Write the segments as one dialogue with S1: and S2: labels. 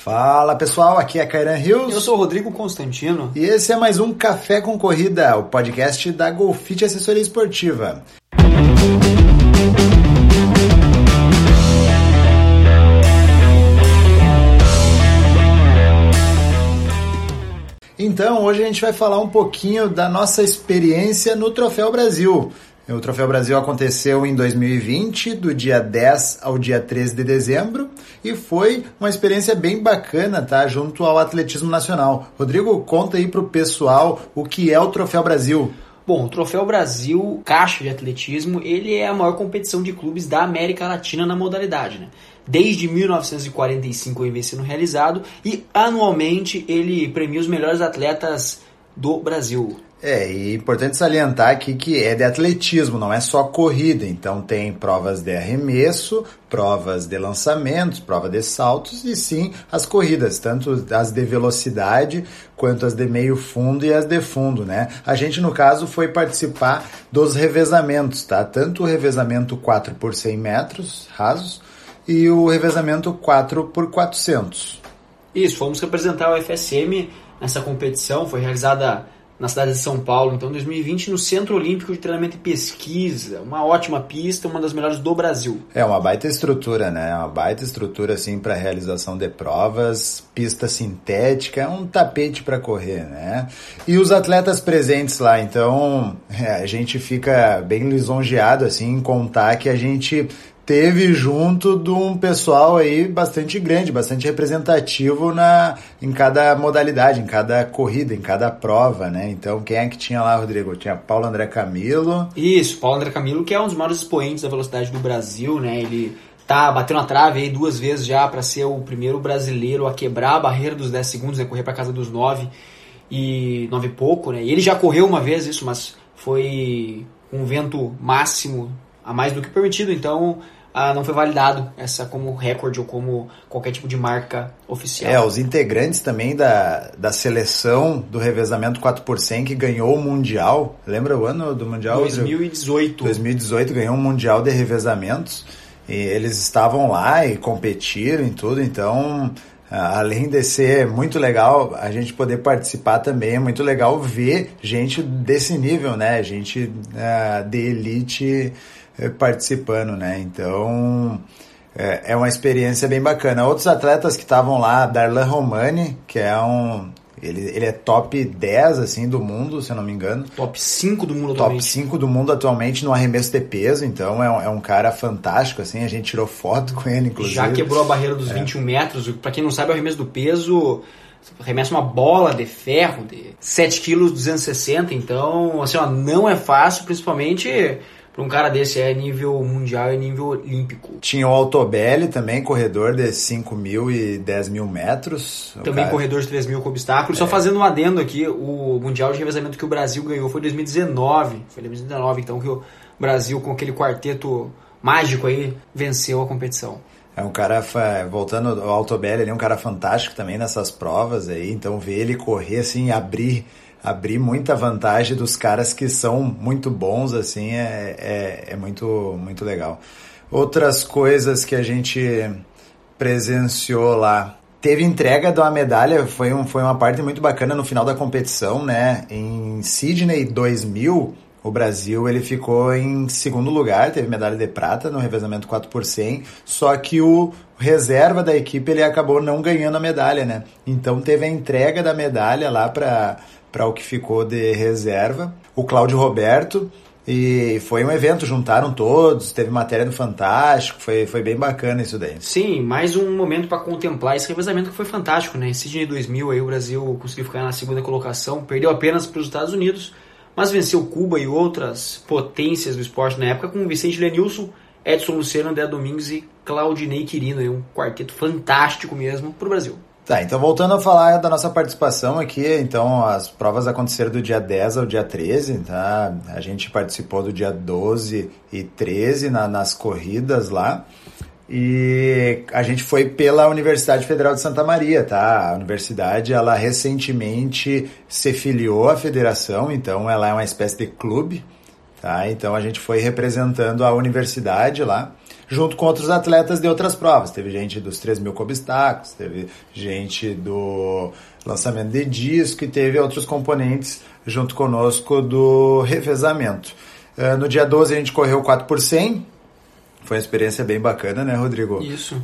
S1: Fala pessoal, aqui é Kairan Rios.
S2: Eu sou o Rodrigo Constantino.
S1: E esse é mais um Café com Corrida, o podcast da Golfite Assessoria Esportiva. Então, hoje a gente vai falar um pouquinho da nossa experiência no Troféu Brasil. O Troféu Brasil aconteceu em 2020, do dia 10 ao dia 13 de dezembro, e foi uma experiência bem bacana, tá? Junto ao atletismo nacional. Rodrigo, conta aí pro pessoal o que é o Troféu Brasil.
S2: Bom, o Troféu Brasil Caixa de Atletismo, ele é a maior competição de clubes da América Latina na modalidade, né? Desde 1945 ele vem sendo realizado e anualmente ele premia os melhores atletas do Brasil.
S1: É, e é importante salientar aqui que é de atletismo, não é só corrida. Então tem provas de arremesso, provas de lançamentos, prova de saltos e sim as corridas, tanto as de velocidade quanto as de meio fundo e as de fundo, né? A gente no caso foi participar dos revezamentos, tá? Tanto o revezamento 4 por 100 metros rasos e o revezamento 4 por 400.
S2: Isso, fomos representar o FSM nessa competição, foi realizada na cidade de São Paulo, então 2020 no Centro Olímpico de Treinamento e Pesquisa, uma ótima pista, uma das melhores do Brasil.
S1: É uma baita estrutura, né? Uma baita estrutura assim para realização de provas, pista sintética, um tapete para correr, né? E os atletas presentes lá, então é, a gente fica bem lisonjeado assim em contar que a gente teve junto de um pessoal aí bastante grande, bastante representativo na, em cada modalidade, em cada corrida, em cada prova, né? Então, quem é que tinha lá, Rodrigo? Tinha Paulo André Camilo.
S2: Isso, Paulo André Camilo, que é um dos maiores expoentes da velocidade do Brasil, né? Ele tá batendo na trave aí duas vezes já para ser o primeiro brasileiro a quebrar a barreira dos 10 segundos, né? Correr para casa dos 9 e 9 e pouco, né? E ele já correu uma vez isso, mas foi um vento máximo a mais do que permitido, então ah, não foi validado essa como recorde ou como qualquer tipo de marca oficial.
S1: É, os integrantes também da, da seleção do revezamento 4 por 100 que ganhou o Mundial, lembra o ano do Mundial?
S2: 2018.
S1: 2018 ganhou um Mundial de revezamentos e eles estavam lá e competiram em tudo, então além de ser muito legal a gente poder participar também, é muito legal ver gente desse nível, né? Gente uh, de elite participando, né? Então é, é, uma experiência bem bacana. Outros atletas que estavam lá, Darlan Romani, que é um. Ele, ele é top 10 assim, do mundo, se eu não me engano.
S2: Top 5 do mundo
S1: atualmente. Top 5 do mundo atualmente no arremesso de peso, então é um, é um cara fantástico, assim, a gente tirou foto com ele, inclusive.
S2: Já quebrou a barreira dos é. 21 metros. Para quem não sabe, o arremesso do peso arremessa uma bola de ferro de 7 kg 260, então assim, ó, não é fácil, principalmente para um cara desse é nível mundial e nível olímpico.
S1: Tinha o Altobelli também, corredor de 5 mil e 10 mil metros.
S2: Também cara... corredor de 3 mil com obstáculos. É. Só fazendo um adendo aqui, o Mundial de Revezamento que o Brasil ganhou foi em 2019. Foi em 2019, então, que o Brasil, com aquele quarteto mágico aí, venceu a competição.
S1: É um cara, voltando ao Altobelli, ele é um cara fantástico também nessas provas aí, então ver ele correr assim, abrir abrir muita vantagem dos caras que são muito bons, assim, é, é, é muito, muito legal. Outras coisas que a gente presenciou lá. Teve entrega de uma medalha, foi, um, foi uma parte muito bacana no final da competição, né? Em Sydney 2000, o Brasil ele ficou em segundo lugar, teve medalha de prata no revezamento 4 por 100, só que o reserva da equipe ele acabou não ganhando a medalha, né? Então teve a entrega da medalha lá para para o que ficou de reserva. O Cláudio Roberto, e foi um evento, juntaram todos, teve matéria no Fantástico, foi, foi bem bacana isso daí.
S2: Sim, mais um momento para contemplar esse revezamento que foi fantástico, né? Em Sydney 2000 aí o Brasil conseguiu ficar na segunda colocação, perdeu apenas para os Estados Unidos, mas venceu Cuba e outras potências do esporte na época com Vicente Lenilson, Edson Luciano, André Domingos e Claudinei Quirino, um quarteto fantástico mesmo para o Brasil.
S1: Tá, então voltando a falar da nossa participação aqui, então as provas aconteceram do dia 10 ao dia 13, tá? A gente participou do dia 12 e 13 na, nas corridas lá. E a gente foi pela Universidade Federal de Santa Maria, tá? A universidade, ela recentemente se filiou à federação, então ela é uma espécie de clube, tá? Então a gente foi representando a universidade lá junto com outros atletas de outras provas. Teve gente dos 3 mil obstáculos, teve gente do lançamento de disco e teve outros componentes junto conosco do revezamento. Uh, no dia 12 a gente correu 4 por 100, foi uma experiência bem bacana, né, Rodrigo?
S2: Isso.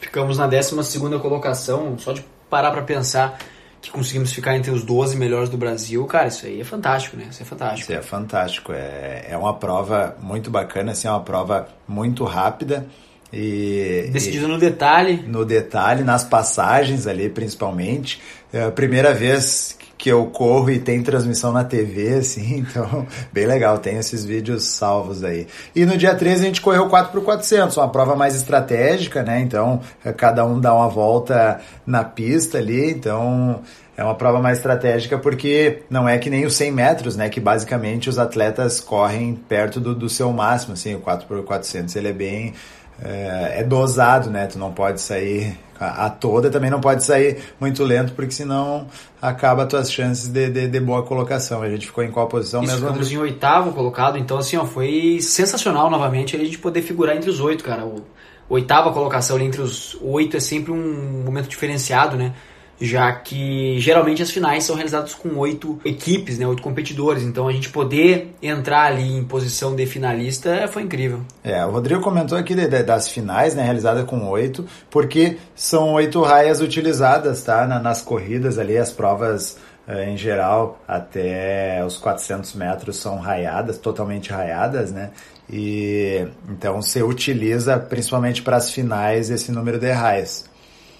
S2: Ficamos na 12 colocação, só de parar para pensar que conseguimos ficar entre os 12 melhores do Brasil, cara, isso aí é fantástico, né? Isso é fantástico.
S1: Isso é fantástico. É, é uma prova muito bacana, assim, é uma prova muito rápida. E,
S2: Decidido e, no detalhe.
S1: No detalhe, nas passagens ali, principalmente. É a primeira vez que eu corro e tem transmissão na TV, assim, então, bem legal, tem esses vídeos salvos aí. E no dia 13 a gente correu 4 por 400 uma prova mais estratégica, né, então cada um dá uma volta na pista ali, então é uma prova mais estratégica porque não é que nem os 100 metros, né, que basicamente os atletas correm perto do, do seu máximo, assim, o 4 por 400 ele é bem é, é, dosado, né? Tu não pode sair a, toda, também não pode sair muito lento, porque senão acaba as tuas chances de, de, de, boa colocação. A gente ficou em qual posição
S2: Isso,
S1: mesmo?
S2: Ficamos em oitavo colocado, então assim, ó, foi sensacional novamente a gente poder figurar entre os oito, cara. O, oitava colocação ali entre os oito é sempre um momento diferenciado, né? Já que geralmente as finais são realizadas com oito equipes, né, oito competidores. Então a gente poder entrar ali em posição de finalista foi incrível.
S1: É, o Rodrigo comentou aqui de, de, das finais, né, realizada com oito, porque são oito raias utilizadas, tá, Na, nas corridas ali, as provas eh, em geral até os 400 metros são raiadas, totalmente raiadas, né? E então você utiliza principalmente para as finais esse número de raias.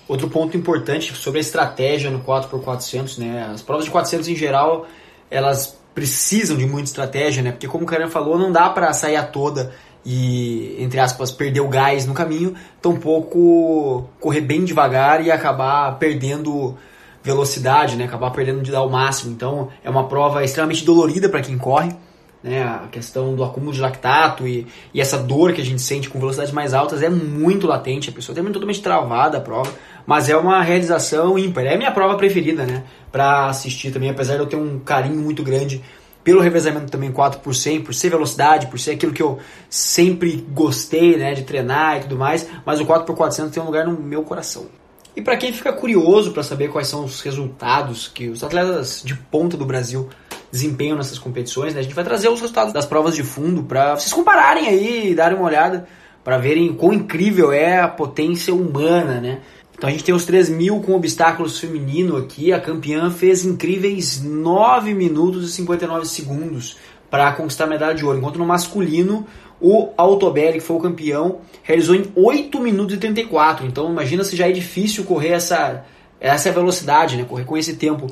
S2: Outro ponto importante sobre a estratégia no 4x400, né? As provas de 400 em geral, elas precisam de muita estratégia, né? Porque como o Karen falou, não dá para sair a toda e, entre aspas, perder o gás no caminho, tampouco correr bem devagar e acabar perdendo velocidade, né? Acabar perdendo de dar o máximo. Então, é uma prova extremamente dolorida para quem corre né, a questão do acúmulo de lactato e, e essa dor que a gente sente com velocidades mais altas é muito latente, a pessoa tem totalmente travada a prova, mas é uma realização ímpar. É a minha prova preferida, né, para assistir também, apesar de eu ter um carinho muito grande pelo revezamento também 4 por 100, por ser velocidade, por ser aquilo que eu sempre gostei, né, de treinar e tudo mais, mas o 4 por 400 tem um lugar no meu coração. E para quem fica curioso para saber quais são os resultados que os atletas de ponta do Brasil desempenham nessas competições, né? A gente vai trazer os resultados das provas de fundo para vocês compararem aí, darem uma olhada para verem quão incrível é a potência humana, né? Então a gente tem os 3 mil com obstáculos feminino aqui. A campeã fez incríveis 9 minutos e 59 segundos para conquistar a medalha de ouro. Enquanto no masculino, o Altobelli, que foi o campeão, realizou em 8 minutos e 34. Então imagina se já é difícil correr essa, essa velocidade, né? Correr com esse tempo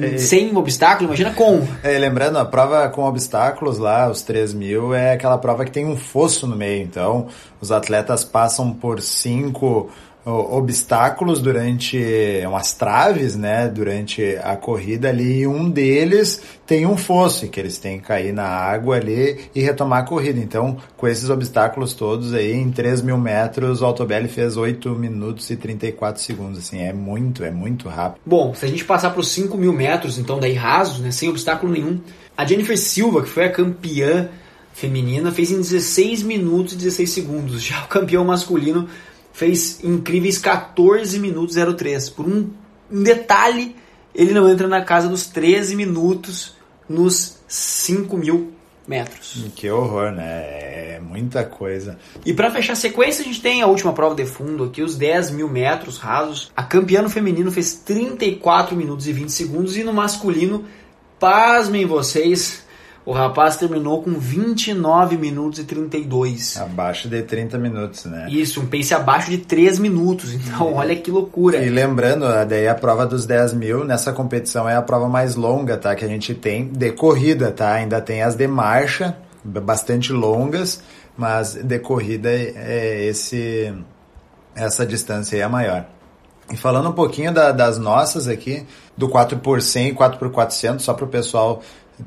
S2: é, sem obstáculo, imagina com.
S1: É, lembrando, a prova com obstáculos lá, os 3 mil, é aquela prova que tem um fosso no meio. Então, os atletas passam por cinco obstáculos durante umas traves, né, durante a corrida ali, e um deles tem um fosso, que eles têm que cair na água ali e retomar a corrida. Então, com esses obstáculos todos aí, em 3 mil metros, o Altobelli fez 8 minutos e 34 segundos, assim, é muito, é muito rápido.
S2: Bom, se a gente passar para os 5 mil metros, então daí rasos, né, sem obstáculo nenhum, a Jennifer Silva, que foi a campeã feminina, fez em 16 minutos e 16 segundos. Já o campeão masculino fez incríveis 14 minutos 03. Por um, detalhe, ele não entra na casa dos 13 minutos nos 5 mil metros.
S1: Que horror, né? É muita coisa.
S2: E para fechar a sequência, a gente tem a última prova de fundo aqui, os 10 mil metros rasos. A campeã no feminino fez 34 minutos e 20 segundos e no masculino, pasmem vocês, o rapaz terminou com 29 minutos e 32.
S1: Abaixo de 30 minutos, né?
S2: Isso, um pace abaixo de 3 minutos. Então, olha que loucura.
S1: E lembrando, daí a prova dos 10 mil, nessa competição é a prova mais longa, tá? Que a gente tem de corrida, tá? Ainda tem as de marcha, bastante longas, mas de corrida é esse, essa distância aí é maior. E falando um pouquinho da, das nossas aqui, do 4 por 100 e 4 por 400, só para o pessoal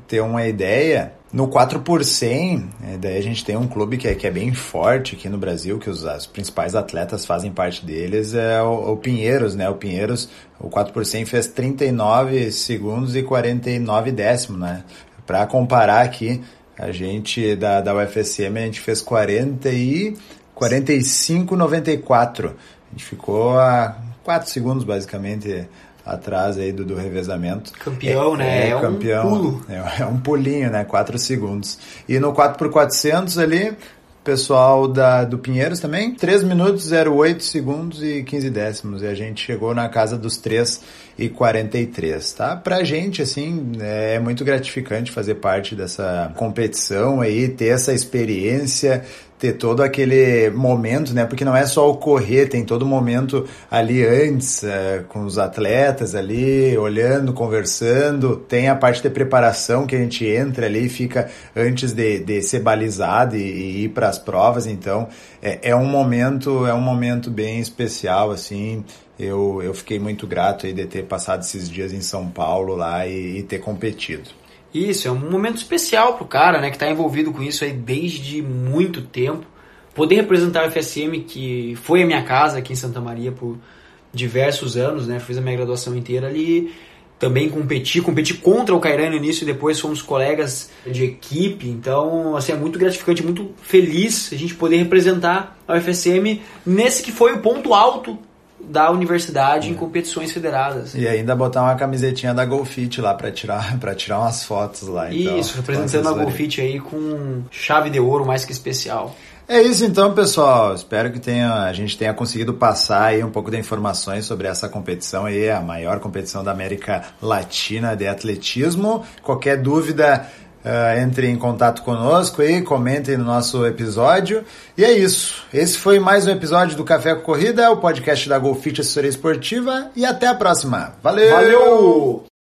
S1: ter uma ideia, no 4 por 100, é, daí a gente tem um clube que é, que é bem forte aqui no Brasil, que os, os principais atletas fazem parte deles, é o, o, Pinheiros, né? O Pinheiros, o 4 por 100 fez 39 segundos e 49 décimos, né? Para comparar aqui, a gente da, da UFSM, a gente fez 40 e 45,94. A gente ficou a 4 segundos, basicamente, atrás aí do, do revezamento.
S2: Campeão, é, né?
S1: É, é campeão. Um pulo. É, é, um pulinho, né? 4 segundos. E no 4x400 ali, pessoal da, do Pinheiros também, 3 minutos, 08 segundos e 15 décimos. E a gente chegou na casa dos 3 e 43, tá? Pra gente, assim, é muito gratificante fazer parte dessa competição aí, ter essa experiência, ter todo aquele momento, né? Porque não é só o correr, tem todo momento ali antes, é, com os atletas ali, olhando, conversando, tem a parte de preparação que a gente entra ali, fica antes de, de ser balizado e, e ir para as provas, então é, é um momento, é um momento bem especial, assim, eu, eu fiquei muito grato aí de ter passado esses dias em São Paulo lá e, e ter competido.
S2: Isso, é um momento especial pro cara, né, que está envolvido com isso aí desde muito tempo. Poder representar a FSM, que foi a minha casa aqui em Santa Maria por diversos anos, né, fiz a minha graduação inteira ali, também competi, competi contra o Cairã no início e depois fomos colegas de equipe, então, assim, é muito gratificante, muito feliz a gente poder representar a UFSM nesse que foi o ponto alto da universidade em competições federadas.
S1: E ainda botar uma camisetinha da Golfit lá para tirar para tirar umas fotos lá.
S2: Então, isso, representando a Golfit aí com chave de ouro mais que especial.
S1: É isso então, pessoal. Espero que tenha, a gente tenha conseguido passar aí um pouco de informações sobre essa competição aí, a maior competição da América Latina de atletismo. Qualquer dúvida, Uh, entre em contato conosco aí, comentem no nosso episódio. E é isso. Esse foi mais um episódio do Café com Corrida, o podcast da Golfit Assessoria Esportiva. E até a próxima. Valeu!
S2: Valeu!